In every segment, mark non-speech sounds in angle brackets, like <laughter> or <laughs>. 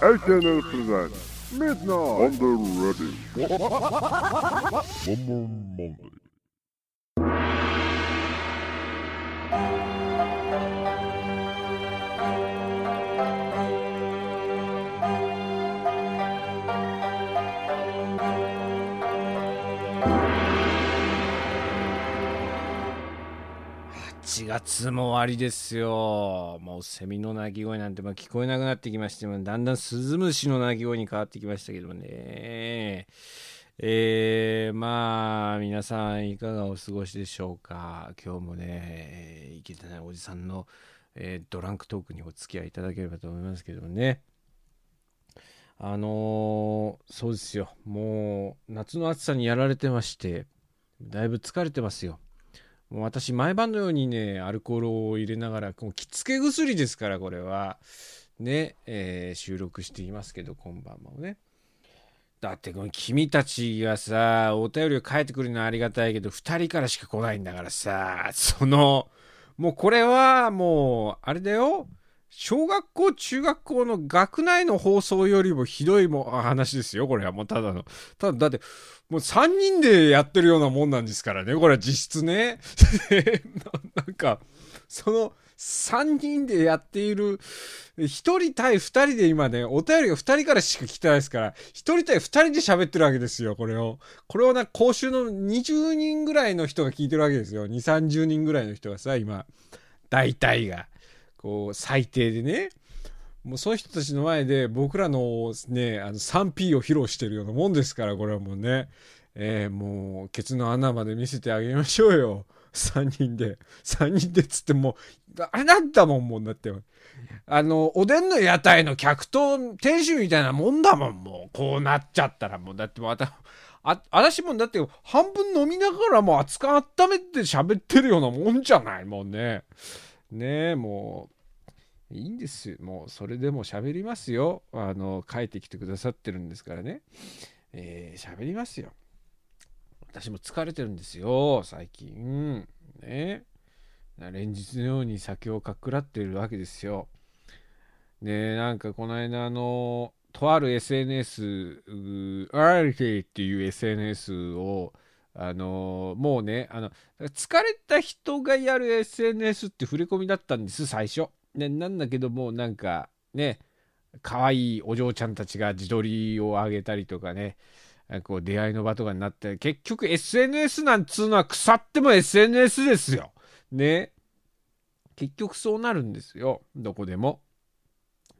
SNL presents Midnight on the Ready. More Monday. 8月も終わりですよ。もうセミの鳴き声なんてま聞こえなくなってきまして、だんだんスズムシの鳴き声に変わってきましたけどもね。えー、まあ、皆さんいかがお過ごしでしょうか？今日もね、いけてないおじさんの、えードランクトークにお付き合いいただければと思いますけどもね。あのーそうですよ。もう、夏の暑さにやられてまして、だいぶ疲れてますよ。もう私、毎晩のようにね、アルコールを入れながら、もう着付け薬ですから、これは。ね、えー収録していますけど、今晩もね。だって、この君たちがさ、お便りを書いてくるのはありがたいけど、2人からしか来ないんだからさ、その、もうこれはもう、あれだよ。小学校、中学校の学内の放送よりもひどいも話ですよ、これはもうただの。ただ、だって、もう3人でやってるようなもんなんですからね、これは実質ね。な <laughs> なんか、その3人でやっている、1人対2人で今ね、お便りが2人からしか来てないですから、1人対2人で喋ってるわけですよ、これを。これをな、公衆の20人ぐらいの人が聞いてるわけですよ。2、30人ぐらいの人がさ、今、大体が。こう、最低でね。もうそういう人たちの前で僕らのね、あの 3P を披露してるようなもんですから、これはもうね。えーもう、ケツの穴まで見せてあげましょうよ。3人で。3人でっつってもう、あれなんだもん、もうだって。あの、おでんの屋台の客と店主みたいなもんだもん、もう。こうなっちゃったら、もう。だってまた、あ、私もだって半分飲みながらもう熱か温めて喋ってるようなもんじゃない、もうね。ねえ、もう。いいんですよ。もう、それでも喋りますよ。あの、書いてきてくださってるんですからね。えー、喋りますよ。私も疲れてるんですよ、最近。ね。連日のように酒をかっくらってるわけですよ。で、なんかこの間、あの、とある SNS、うアルティっていう SNS を、あのもうね、あの、疲れた人がやる SNS って触れ込みだったんです、最初。ね、なんだけども、なんか、ね、可愛いお嬢ちゃんたちが自撮りを上げたりとかね、こう出会いの場とかになって、結局 SNS なんつうのは腐っても SNS ですよ。ね。結局そうなるんですよ。どこでも。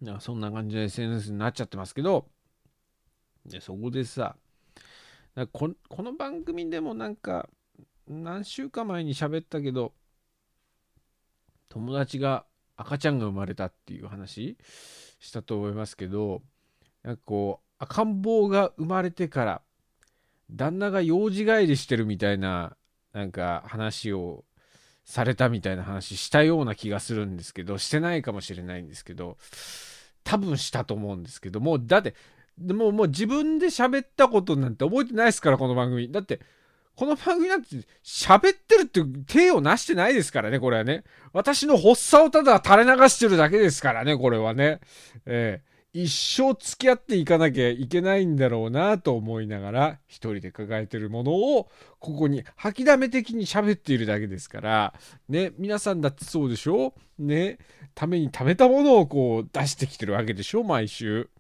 だからそんな感じで SNS になっちゃってますけど、でそこでさ、ここの番組でもなんか、何週間前に喋ったけど、友達が赤ちゃんが生まれたっていう話したと思いますけど、なんかこう、赤ん坊が生まれてから、旦那が用事帰りしてるみたいな、なんか話をされたみたいな話したような気がするんですけど、してないかもしれないんですけど、多分したと思うんですけども、だって、でももう自分で喋ったことなんて覚えてないですから、この番組。だって、この番組なんて喋ってるって手をなしてないですからね、これはね。私の発作をただ垂れ流してるだけですからね、これはね。ええ一生付き合っていかなきゃいけないんだろうなと思いながら、一人で抱えてるものを、ここに吐きだめ的に喋っているだけですから、ね、皆さんだってそうでしょ？ね、ために貯めたものをこう出してきてるわけでしょ毎週。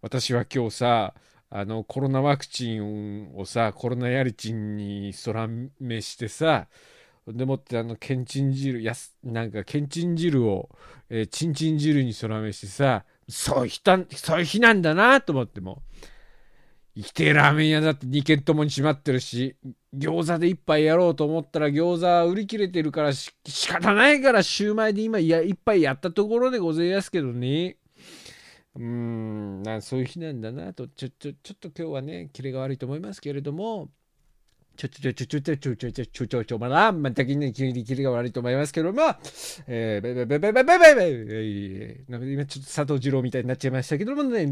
私は今日さ、あの、コロナワクチンをさ、コロナやりちんに空めしてさ、でもってあの、けんちん汁、やす、なんかけんちん汁を、えーちんちん汁に空めしてさ、そういう日、そういう日なんだなと思っても、生きてえラーメン屋だって2軒ともに閉まってるし、餃子で一杯やろうと思ったら餃子売り切れてるからし仕方ないからシューマイで今いや一杯やったところでございますけどね。うーん、なそういう日なんだなと、ちょ、ちょ、ちょっと今日はね、キレが悪いと思いますけれども、ちょちょちょちょちょちょちょちょちょちょちょまだまたきね急に切りが悪いと思いますけども、えー、べべべべべべべべなんか今ちょっと佐藤二郎みたいになっちゃいましたけどもね、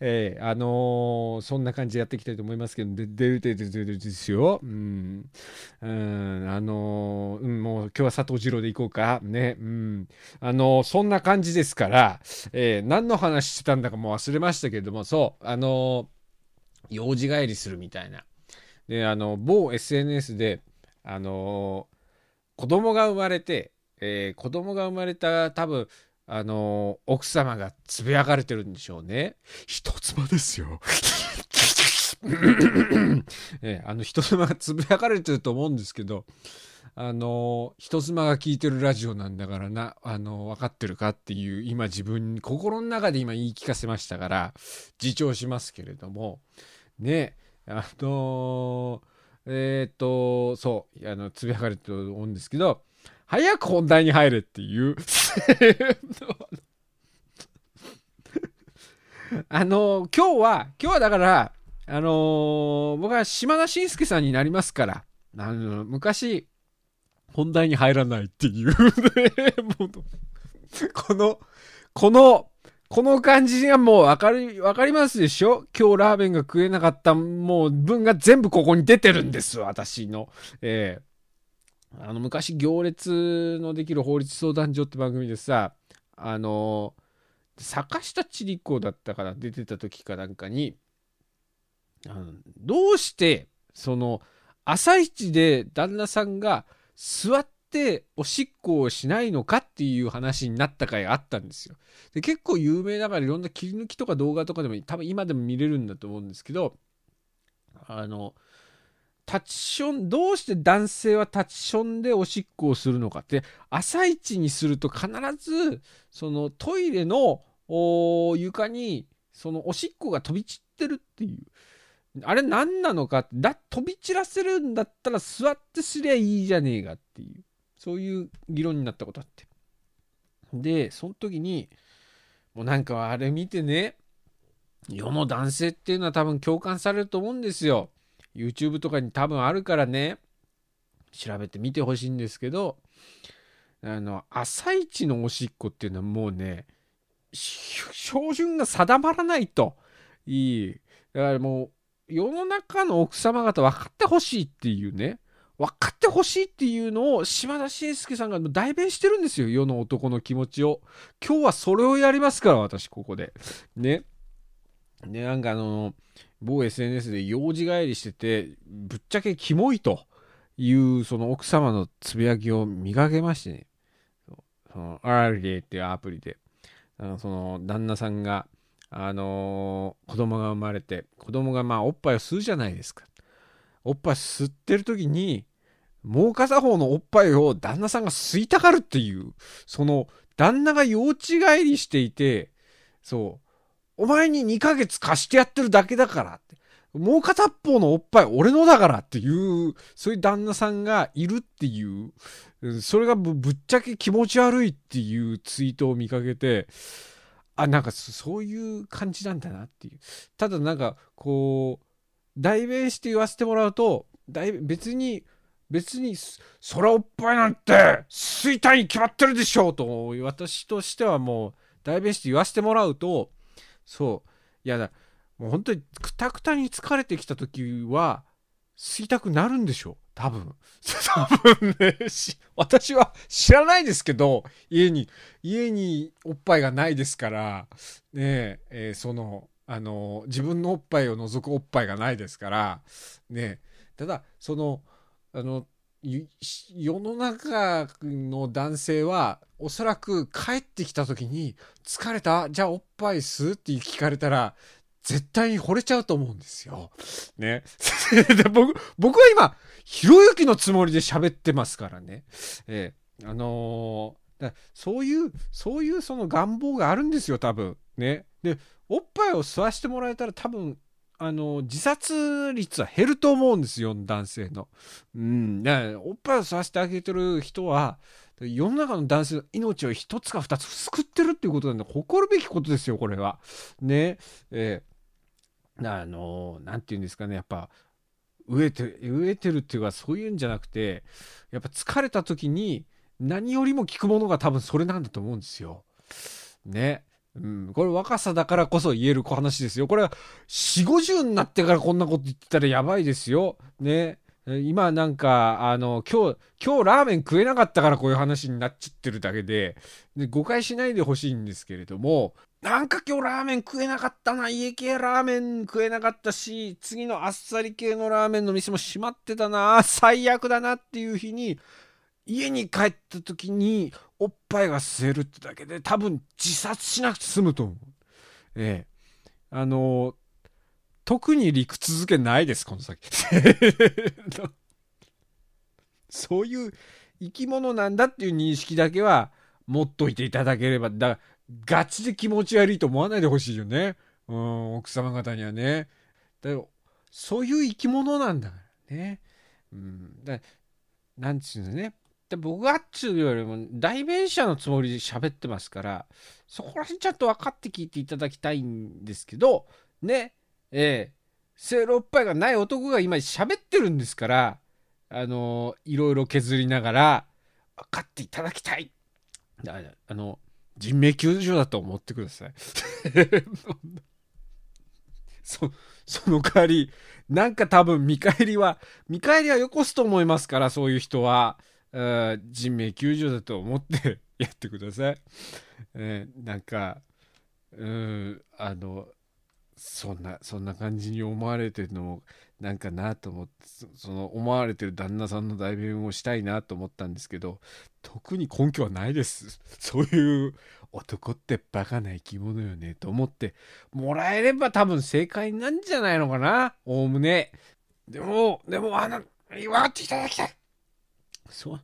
えー、あのー、そんな感じでやっていきたいと思いますけど、で、出る出る出るですよ。うん。うん、あのー、うん、もう今日は佐藤二郎でいこうか。ね。うん。あのー、そんな感じですから、えー、何の話してたんだかもう忘れましたけども、そう、あのー、用事帰りするみたいな。で、あの、某 SNS で、あのー、子供が生まれて、えー、子供が生まれた多分、あのー、奥様がつぶやかれてるんでしょうね。一妻ですよ。<laughs> えー、あの、人妻がつぶやかれてると思うんですけど、あの人妻が聞いてるラジオなんだからな、あの分かってるかっていう、今自分、心の中で今言い聞かせましたから、自重しますけれども、ね、あの、えっ、ー、と、そう、あの、つぶやかれてると思うんですけど、早く本題に入れっていう。<laughs> あのー、今日は、今日はだから、あのー、僕は島田紳介さんになりますから、あの、昔、本題に入らないっていう <laughs> この、この、この感じがもうわかり、わかりますでしょ？今日ラーメンが食えなかったもう分が全部ここに出てるんです、私の。ええー、あの、昔行列のできる法律相談所って番組でさ、あの、坂下千里子だったから出てた時かなんかに、あのどうして、その、朝一で旦那さんが座ってっておしっこをしないのかっていう話になった回があったんですよ。で結構有名だからいろんな切り抜きとか動画とかでも多分今でも見れるんだと思うんですけどあのタチションどうして男性はタッチションでおしっこをするのかって朝一にすると必ずそのトイレの床にそのおしっこが飛び散ってるっていう。あれ何なのかだ飛び散らせるんだったら座ってすりゃいいじゃねえかっていうそういう議論になったことあって。で、その時に、もうなんかあれ見てね、世の男性っていうのは多分共感されると思うんですよ。YouTube とかに多分あるからね、調べてみてほしいんですけど、あの、朝一のおしっこっていうのはもうね、標準が定まらないと。いい。だからもう、世の中の奥様方分かってほしいっていうね。分かってほしいっていうのを島田紳介さんが代弁してるんですよ世の男の気持ちを。今日はそれをやりますから私ここで。ね。でなんかあの某 SNS で用事帰りしててぶっちゃけキモいというその奥様のつぶやきを見かけましてね。その RD っていうアプリで。のその旦那さんがあのー、子供が生まれて子供がまあおっぱいを吸うじゃないですか。おっぱい吸ってる時にもう片方のおっぱいを旦那さんが吸いたがるっていう、その、旦那が幼稚帰りしていて、そう、お前に2ヶ月貸してやってるだけだからって、もう片方のおっぱい俺のだからっていう、そういう旦那さんがいるっていう、それがぶっちゃけ気持ち悪いっていうツイートを見かけて、あ、なんかそういう感じなんだなっていう。ただなんか、こう、代弁して言わせてもらうと、別に、別に、そらおっぱいなんて、吸いたいに決まってるでしょうと、私としてはもう、代弁して言わせてもらうと、そう、いやだ、もう本当にくたくたに疲れてきた時は、吸いたくなるんでしょう。多分。多分ね、私は知らないですけど、家に、家におっぱいがないですから、ねえ、ー、その、あの、自分のおっぱいを除くおっぱいがないですから、ねただ、その、あの世の中の男性はおそらく帰ってきた時に「疲れたじゃあおっぱい吸う?」って聞かれたら絶対に惚れちゃうと思うんですよ。ね。<laughs> で僕僕は今ひろゆきのつもりで喋ってますからね。えー、あのー、そういうそういうその願望があるんですよ多分。ね。でおっぱいを吸わせてもらえたら多分あの、自殺率は減ると思うんですよ、男性の。うん。おっぱいを吸わせてあげてる人は、世の中の男性の命を一つか二つ救ってるっていうことなんで、誇るべきことですよ、これは。ね。えー、あの、なんて言うんですかね、やっぱ、飢えて飢えてるっていうかそういうんじゃなくてやっぱ疲れた時に何よりも効くものが多分それなんだと思うんですよ。ね。うん、これ若さだからこそ言える話ですよ。これは4、50になってからこんなこと言ってたらやばいですよ。ね。今なんか、あの、今日、今日ラーメン食えなかったからこういう話になっちゃってるだけで、で誤解しないでほしいんですけれども、なんか今日ラーメン食えなかったな、家系ラーメン食えなかったし、次のあっさり系のラーメンの店も閉まってたな、最悪だなっていう日に、家に帰った時におっぱいが吸えるってだけで多分自殺しなくて済むと思う。ええ。あの、特に理屈づけないです、この先。<laughs> そういう生き物なんだっていう認識だけは持っといていただければ、だからガチで気持ち悪いと思わないでほしいよね。うん、奥様方にはね。だそういう生き物なんだからね。うん、だなんつうのね。で僕がっちゅうよりも代弁者のつもりで喋ってますからそこら辺ちゃんと分かって聞いていただきたいんですけどね。ええ。せいろっぱいがない男が今喋ってるんですからあのいろいろ削りながら分かっていただきたい。あの人命救助だと思ってください。<laughs> そその代わりなんか多分見返りは見返りはよこすと思いますからそういう人は。人命救助だと思ってやってください。えー、なんか、うん、あの、そんな、そんな感じに思われてるのも、なんかなと思って、その思われてる旦那さんの代弁をしたいなと思ったんですけど、特に根拠はないです。<laughs> そういう男ってバカな生き物よねと思ってもらえれば多分正解なんじゃないのかな、おおむね。でも、でも、あの、祝っていただきたい。そ、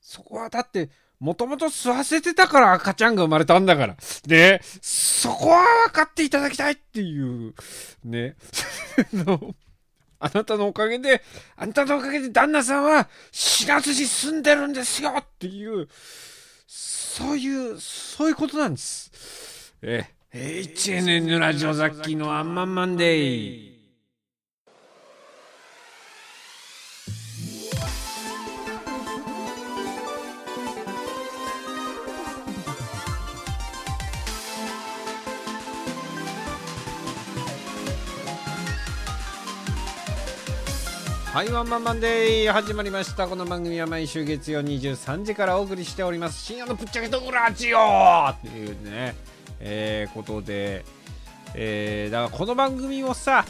そこはだって、もともと吸わせてたから赤ちゃんが生まれたんだから。ね、そこは分かっていただきたいっていう、ね。<laughs> あなたのおかげで、あなたのおかげで旦那さんは死なずに住んでるんですよっていう、そういう、そういうことなんです。え、HNN ラジオザッキーのアンマンマンデー。はいワンマンマンデー始まりました。この番組は毎週月曜23時からお送りしております。深夜のぶっちゃけトークラジオ！っていうねえー、ことでえー、だからこの番組をさ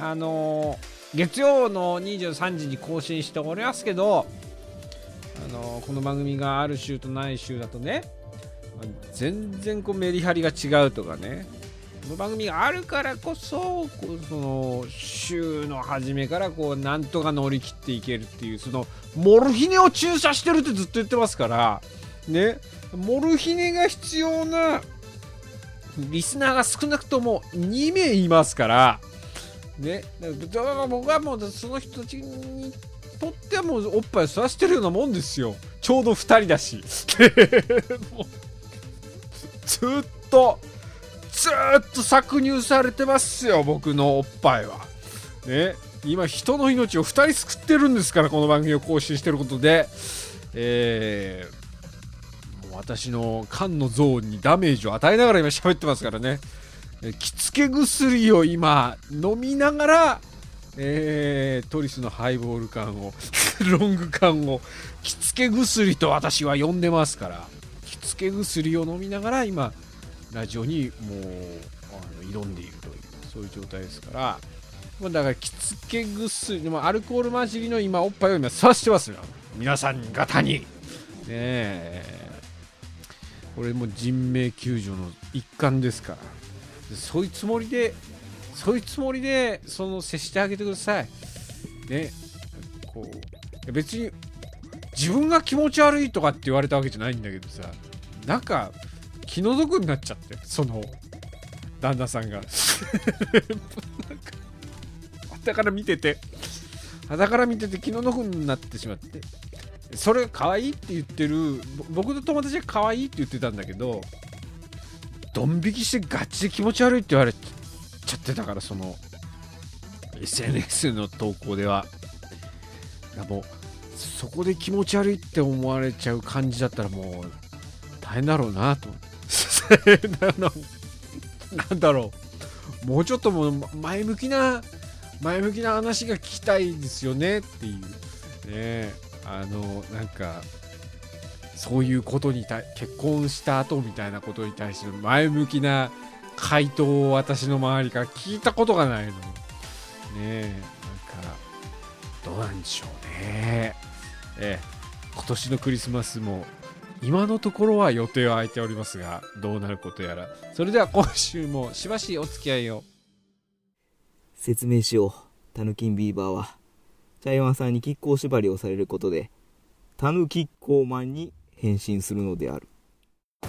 あのー、月曜の23時に更新しておりますけどあのー、この番組がある週とない週だとね全然こうメリハリが違うとかねの番組があるからこそその週の初めからこうなんとか乗り切っていけるっていうそのモルヒネを注射してるってずっと言ってますからね。モルヒネが必要なリスナーが少なくとも2名いますからね。だから僕はもうその人たちにとってはもうおっぱい吸わせてるようなもんですよ。ちょうど2人だし。<laughs> ずっと。ずっと搾乳されてますよ僕のおっぱいは。ね。今人の命を2人救ってるんですからこの番組を更新してることで。えー、私の肝のゾーンにダメージを与えながら今喋ってますからね。着付け薬を今飲みながらえー、トリスのハイボール缶を <laughs> ロング缶を着付け薬と私は呼んでますから。着付け薬を飲みながら今ラジオにもうあの挑んでいるというそういう状態ですからまだから着付け薬でもアルコール混じりの今おっぱいを今吸わしてますよ。皆さん方に。ねえ。これも人命救助の一環ですから。そういうつもりでそういうつもりでその接してあげてください。ね。こう別に自分が気持ち悪いとかって言われたわけじゃないんだけどさなんか気の毒になっちゃってその旦那さんが。<laughs> はから見てて肌から見てて気の毒になってしまって。それ可愛いって言ってる僕の友達が可愛いって言ってたんだけどドン引きしてガチで気持ち悪いって言われちゃってたからその SNS の投稿では。もうそこで気持ち悪いって思われちゃう感じだったらもう大変だろうなと思って。なんだろう。もうちょっともう前向きな、前向きな話が聞きたいですよねっていう。ねあの、なんか、そういうことにた結婚した後みたいなことに対する前向きな回答を私の周りから聞いたことがないの。ねえ、なんか、どうなんでしょうね。ええ、今年のクリスマスも今のところは予定は空いておりますが、どうなることやら。それでは今週もしばしお付き合いを。説明しよう。タヌキンビーバーは、茶山さんに亀甲縛りをされることで、タヌキッコーマンに変身するのである。<laughs>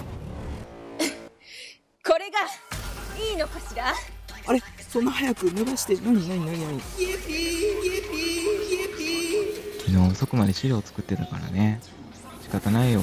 これが、いいのかしら？あれ？そんな早く濡らして、何何何何？昨日遅くまで資料作ってたからね。仕方ないよ。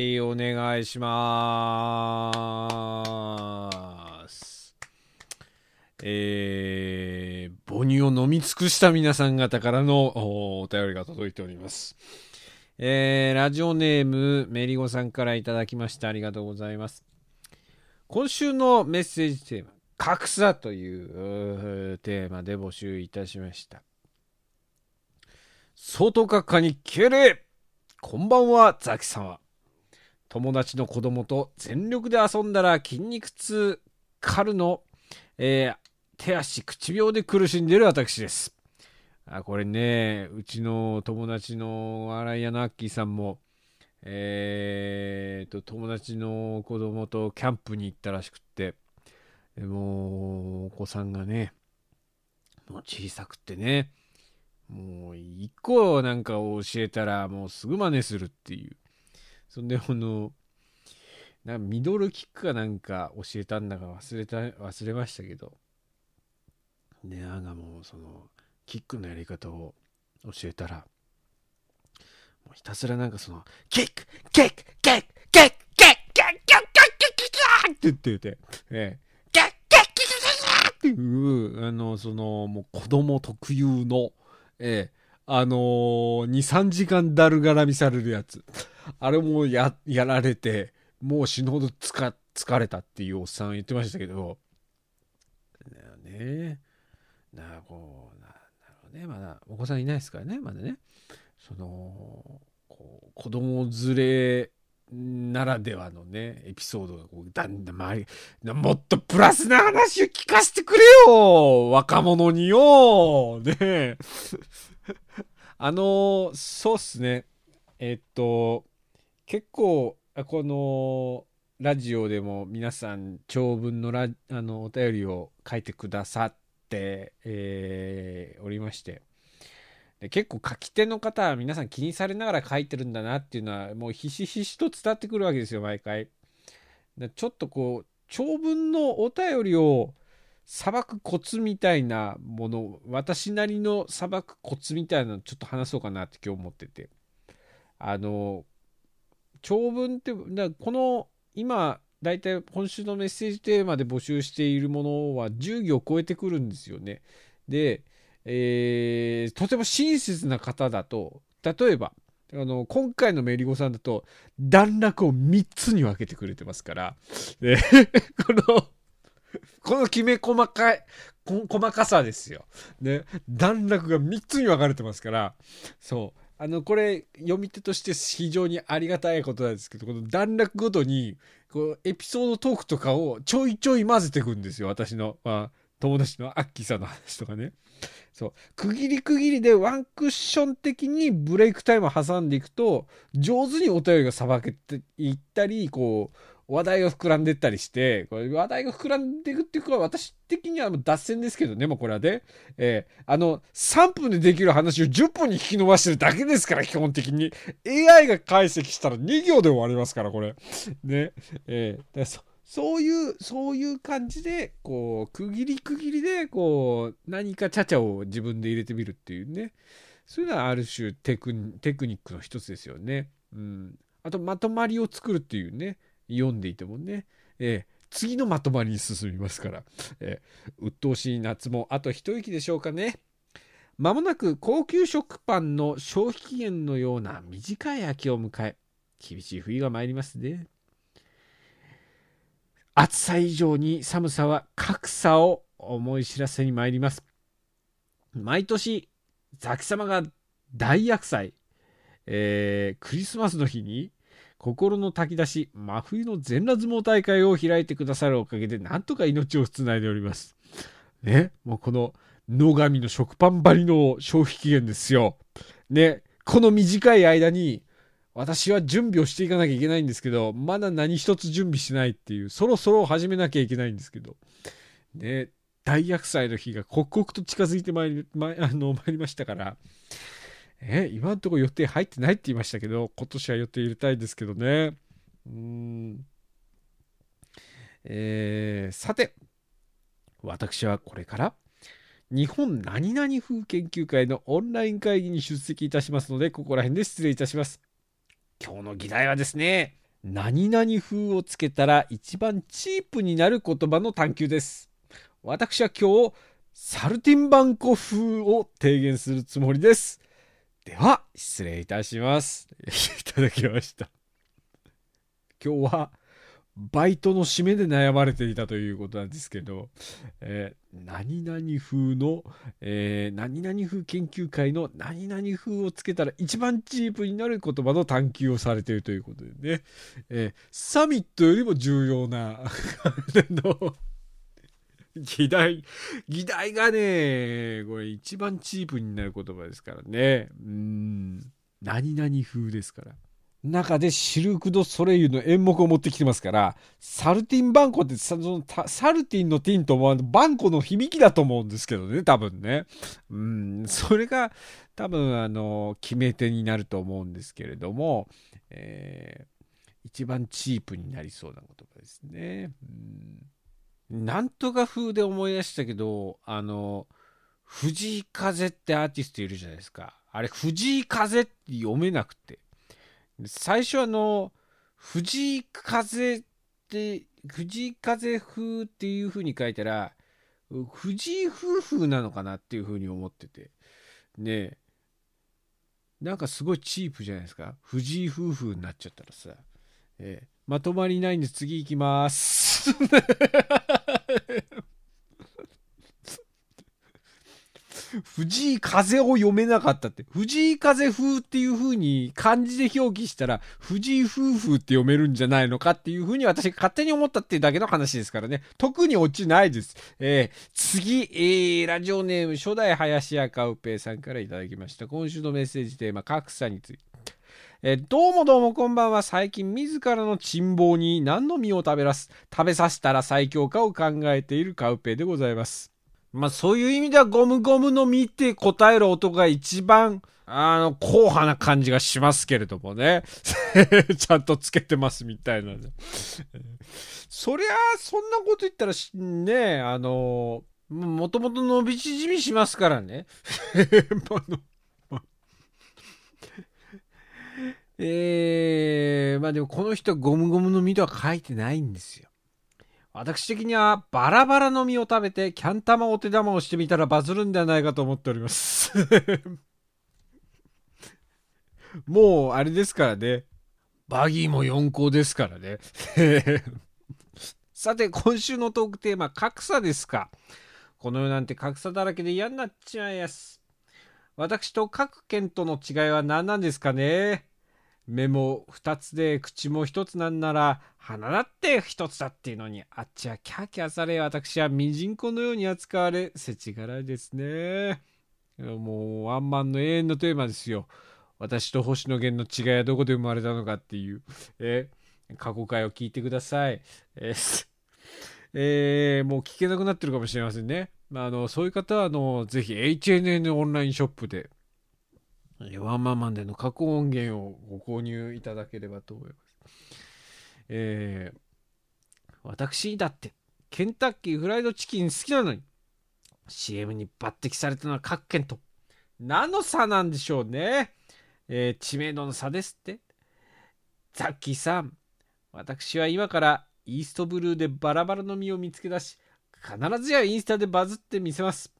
お願いします。えー、母乳を飲み尽くした皆さん方からのお便りが届いております。えー、ラジオネームメリゴさんからいただきました。ありがとうございます。今週のメッセージテーマ、格差というテーマで募集いたしました。外閣下に敬礼こんばんは、ザキ様。友達の子供と全力で遊んだら筋肉痛、カルの、えー手足口病で苦しんでる私です。あ、これね、うちの友達の荒井屋のアッキーさんも、えーと、友達の子供とキャンプに行ったらしくって、でもう、お子さんがね、もう小さくってね、もう一個なんかを教えたらもうすぐ真似するっていう。そんであの、なミドルキックかなんか教えたんだか忘れた、忘れましたけど。で、なんかもうその、キックのやり方を教えたら、もうひたすらなんかその、キックキックキックキックキックキックキックキックキックキックって言ってて、ええ、キックキックキックキックっていう、あの、その、もう子供特有の、ええ、あのー、2、3時間だるがらみされるやつ。あれもや、やられて、もう死ぬほどつか、疲れたっていうおっさん言ってましたけど、ねなあ、こう、ななるほどね。まだ、お子さんいないですからね、まだね。その、こう、子供連れならではのね、エピソードがこう、だんだん周り、もっとプラスな話を聞かせてくれよ若者によね。あの、そうっすね。えっと、結構、この、ラジオでも皆さん長文のラあのお便りを書いてくださって、えーおりまして。で結構書き手の方は皆さん気にされながら書いてるんだなっていうのはもうひしひしと伝わってくるわけですよ毎回。でちょっとこう長文のお便りをさばくコツみたいなもの私なりのさばくコツみたいなのちょっと話そうかなって今日思ってて。あの長文ってこの今大体今週のメッセージテーマで募集しているものは10行超えてくるんですよね。で、えーとても親切な方だと例えばあの今回のメリゴさんだと段落を3つに分けてくれてますから、<laughs> このこのきめ細かい細かさですよ。ね、段落が3つに分かれてますからそうあのこれ読み手として非常にありがたいことなんですけどこの段落ごとにこうエピソードトークとかをちょいちょい混ぜていくんですよ私の、まあ、友達のアッキーさんの話とかね。そう。区切り区切りでワンクッション的にブレイクタイムを挟んでいくと上手にお便りがさばけていったりこう話題が膨らんでったりして、これ話題が膨らんでいくっていうか、私的にはもう脱線ですけどね、もうこれはね。えーあの、3分でできる話を10分に引き伸ばしてるだけですから、基本的に。AI が解析したら2行で終わりますから、これ。ね。えーだそそういう、そういう感じで、こう、区切り区切りで、こう、何かちゃちゃを自分で入れてみるっていうね。そういうのはある種テクテクニックの一つですよね。うん。あと、まとまりを作るっていうね。読んでいてもね。えー次のまとまりに進みますから。えー鬱陶しい夏もあと一息でしょうかね。まもなく高級食パンの消費期限のような短い秋を迎え、厳しい冬が参りますね。暑さ以上に寒さは格差を思い知らせに参ります。毎年、ザキ様が大厄災、えークリスマスの日に心の炊き出し、真冬の全裸相撲大会を開いてくださるおかげで、なんとか命をつないでおります。ね、もうこの野上の食パン張りの消費期限ですよ。ね、この短い間に、私は準備をしていかなきゃいけないんですけど、まだ何一つ準備してないっていう、そろそろ始めなきゃいけないんですけど、ね、大厄災の日が刻々と近づいてまいり,、ま <laughs> あの参りましたから、え今のとこ予定入ってないって言いましたけど、今年は予定入れたいですけどね。うん。えーさて、私はこれから、日本何々風研究会のオンライン会議に出席いたしますので、ここら辺で失礼いたします。今日の議題はですね、何々風をつけたら一番チープになる言葉の探求です。私は今日、サルティンバンコ風を提言するつもりです。では、失礼いたします。<laughs> いただきました。今日は、バイトの締めで悩まれていたということなんですけど、えー何々風の、えー何々風研究会の何々風をつけたら一番チープになる言葉の探求をされているということでね、えーサミットよりも重要な、<laughs> の、<laughs> 議題、議題がね、これ一番チープになる言葉ですからね。うん。何々風ですから。中でシルク・ド・ソレイユの演目を持ってきてますから、サルティン・バンコってそのサルティンのティンともあのバンコの響きだと思うんですけどね、多分ね。うん、それが多分あの、決め手になると思うんですけれども、えー一番チープになりそうな言葉ですね。うんなんとか風で思い出したけど、あの、藤井風ってアーティストいるじゃないですか。あれ、藤井風って読めなくて。最初あの、藤井風って、藤井風風っていう風に書いたら、藤井夫婦なのかなっていう風に思ってて。ねえ。なんかすごいチープじゃないですか。藤井夫婦になっちゃったらさ。ええまとまりないんで次行きます。<laughs> 藤井風を読めなかったって。藤井風風っていう風に漢字で表記したら、藤井夫婦って読めるんじゃないのかっていう風に私が勝手に思ったっていうだけの話ですからね。特にオチないです。えー次、えーラジオネーム初代林家カウペイさんからいただきました。今週のメッセージテーマ、格差について。えーどうもどうもこんばんは。最近自らの珍望に何の実を食べらす、食べさせたら最強かを考えているカウペイでございます。まあそういう意味ではゴムゴムの実って答える音が一番、あの、硬派な感じがしますけれどもね。<laughs> ちゃんとつけてますみたいな。そりゃあ、そんなこと言ったら、ね、あの、もともと伸び縮みしますからね。あ <laughs> のえー、まあでもこの人ゴムゴムの実とは書いてないんですよ。私的にはバラバラの実を食べてキャン玉お手玉をしてみたらバズるんではないかと思っております。<laughs> もうあれですからね。バギーも4校ですからね。<laughs> さて今週のトークテーマ格差ですか。この世なんて格差だらけで嫌になっちまいやす。私と各県との違いは何なんですかね目も2つで口も1つなんなら鼻だって1つだっていうのにあっちはキャーキャーされ私はミジンコのように扱われ世知辛いですねもうワンマンの永遠のテーマですよ私と星野源の違いはどこで生まれたのかっていうえ過去回を聞いてください。えー <laughs> えーもう聞けなくなってるかもしれませんね。まあ、のそういう方はあのぜひ HNN オンラインショップでワンマンマンでの過去音源をご購入いただければと思います。えー私だってケンタッキーフライドチキン好きなのに CM に抜擢されたのは各県と何の差なんでしょうね、えー知名度の差ですって。ザッキーさん私は今からイーストブルーでバラバラの実を見つけ出し必ずやインスタでバズってみせます。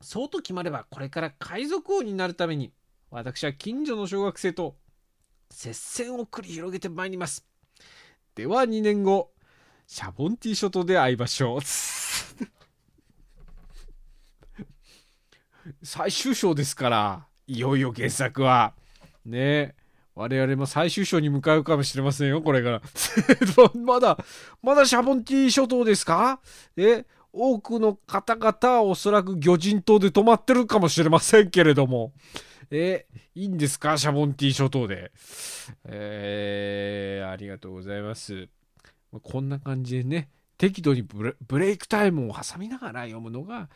そうと決まればこれから海賊王になるために私は近所の小学生と接戦を繰り広げてまいります。では2年後シャボンティー諸島で会いましょう。<laughs> 最終章ですからいよいよ原作は。ね我々も最終章に向かうかもしれませんよこれから。<laughs> まだまだシャボンティ諸島ですか？え多くの方々はおそらく魚人島で泊まってるかもしれませんけれども。えいいんですか？シャボンティ諸島で。えー、ありがとうございます。こんな感じでね適度にブレブレイクタイムを挟みながら読むのが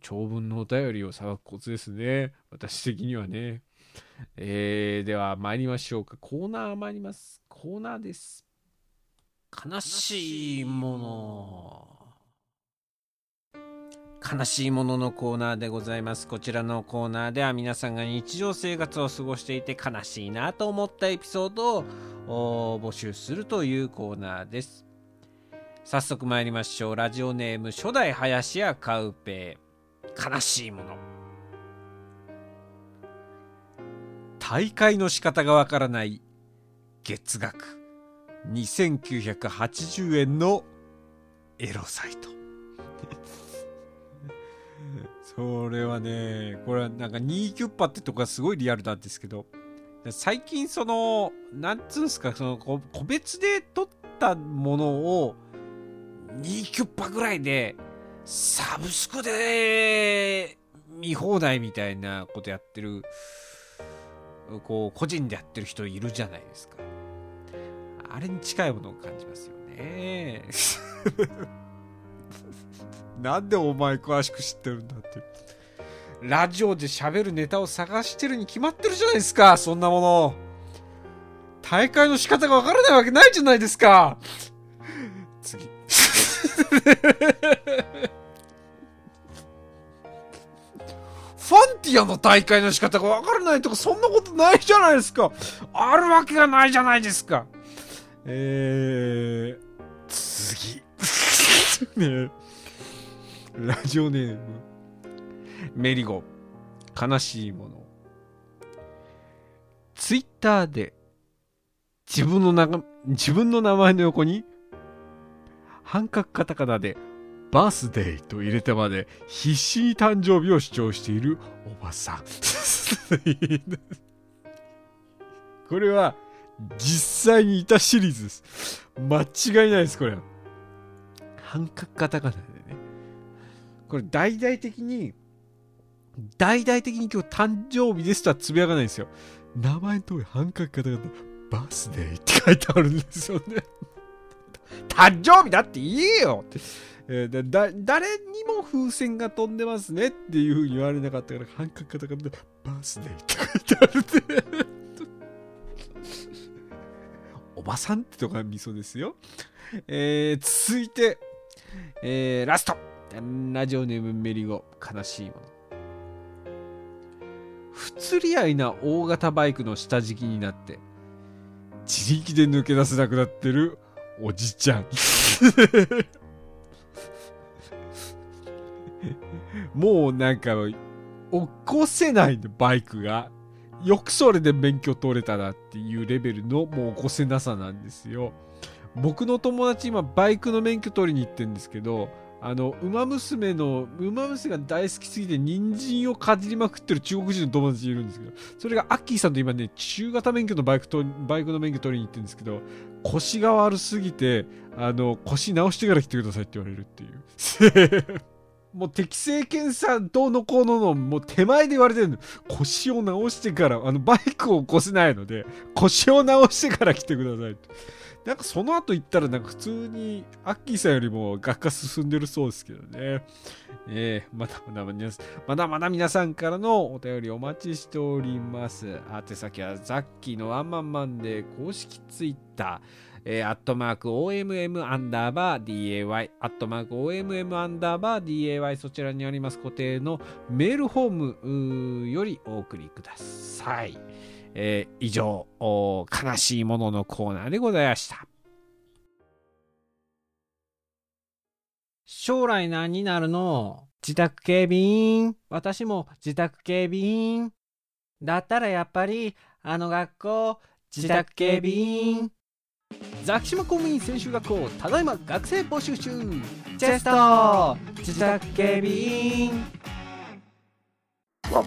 長文のお便りをさばくコツですね。私的にはね。えー、では参りましょうか。コーナー参ります。コーナーです。悲しいもの。悲しいもののコーナーでございます。こちらのコーナーでは皆さんが日常生活を過ごしていて悲しいなと思ったエピソードを募集するというコーナーです。早速参りましょう。ラジオネーム初代林家カウペイ。悲しいもの。大会の仕方がわからない。月額。2980円のエロサイト。それはねこれはなんか2キュッパってとこがすごいリアルなんですけど最近そのなんつうんですかその個別で撮ったものを2キュッパぐらいでサブスクで見放題みたいなことやってるこう個人でやってる人いるじゃないですか。あれに近いものを感じますよね。なんでお前詳しく知ってるんだって。ラジオで喋るネタを探してるに決まってるじゃないですか。そんなもの。大会の仕方がわからないわけないじゃないですか。次。<laughs> ファンティアの大会の仕方がわからないとかそんなことないじゃないですか。あるわけがないじゃないですか。えー、次。<laughs> ね <laughs> ラジオネーム。メリゴ。悲しいもの。ツイッターで自分のな自分の名前の横に半角カタカナでバースデーと入れてまで必死に誕生日を主張しているおばさん。<laughs> これは実際にいたシリーズです。間違いないですこれ半角カタカナで。これ大々的に大々的に今日誕生日ですとはつぶやかないんですよ。名前の通り半角カタカナでバースデーって書いてあるんですよね。<laughs> 誕生日だって言えよ。って、えーだ誰にも風船が飛んでますねっていうふうに言われなかったから半角カタカナでバースデーって書いてあるっておばさんってとこがミソですよ、えー続いて、えーラスト。ラジオネームメリゴ悲しいもの。不釣り合いな大型バイクの下敷きになって自力で抜け出せなくなってるおじちゃん。<laughs> もうなんか起こせないのバイクがよくそれで免許取れたなっていうレベルのもう起こせなさなんですよ。僕の友達今バイクの免許取りに行ってるんですけどあの、馬娘の、馬娘が大好きすぎて、人参をかじりまくってる中国人の友達いるんですけど、それがアッキーさんと今ね、中型免許のバイクと、バイクの免許取りに行ってるんですけど、腰が悪すぎて、あの、腰直してから来てくださいって言われるっていう。<laughs> もう適正検査どうのこうのの、もう手前で言われてるの。腰を直してから、あの、バイクを起こせないので、腰を直してから来てくださいって。なんかその後行ったらなんか普通にアッキーさんよりも学科進んでるそうですけどね。えー、まだまだ皆さん、まだまだ皆さんからのお便りお待ちしております。宛先はザッキーのワンマンマンで公式ツイッター、えー、アットマーク OMM アンダーバー DAY、アットマーク OMM アンダーバー DAY、そちらにあります固定のメールフォームよりお送りください。えー以上、悲しいもののコーナーでございました。将来何になるの？自宅警備員。私も自宅警備員。だったらやっぱり、あの学校、自宅警備員。ザキシマ公務員専修学校、ただいま学生募集中。チェスト自宅警備員。ワン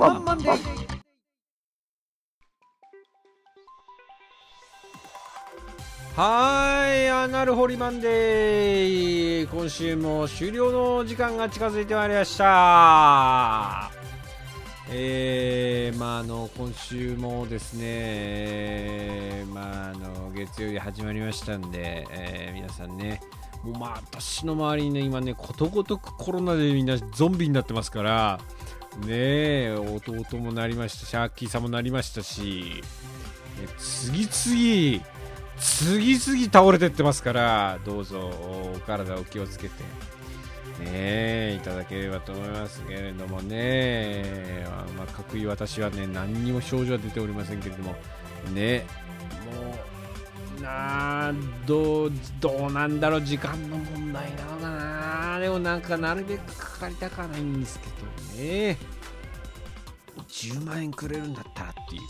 マンマンデー。はーい、アナルホリマンデー。今週も終了の時間が近づいてまいりました。えー、まああの今週もですね、まああの月曜日始まりましたんで、えー皆さんね、もうまあ私の周りにね今ねことごとくコロナでみんなゾンビになってますから、ね弟もなりましたし、アッキーさんもなりましたし、ね次々次々倒れてってますから、どうぞお体お気をつけて。ねえいただければと思いますけれどもね、あまあ、各位私はね、何にも症状は出ておりませんけれども、ね、もう、なあ、どう、どうなんだろう、時間の問題なのかな、でもなんかなるべくかかりたくはないんですけどね、10万円くれるんだったらっていう、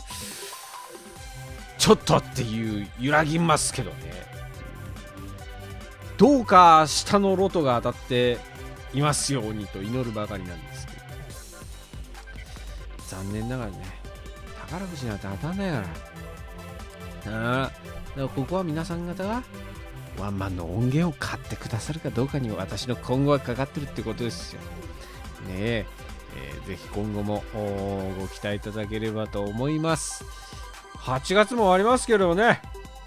ちょっとっていう、揺らぎますけどね。どうか下のロトが当たっていますようにと祈るばかりなんですけど残念ながらね宝くじなんて当たんないからああだからここは皆さん方がワンマンの音源を買ってくださるかどうかに私の今後はかかってるってことですよ。ねええーぜひ今後もご期待いただければと思います。8月も終わりますけどね。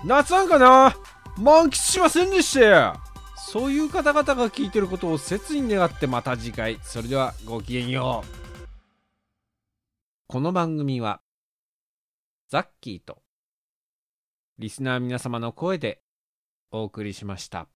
夏なんかな？満喫しませんでしたよ。そういう方々が聞いてることを切に願ってまた次回。それではごきげんよう。この番組はザッキーとリスナー皆様の声でお送りしました。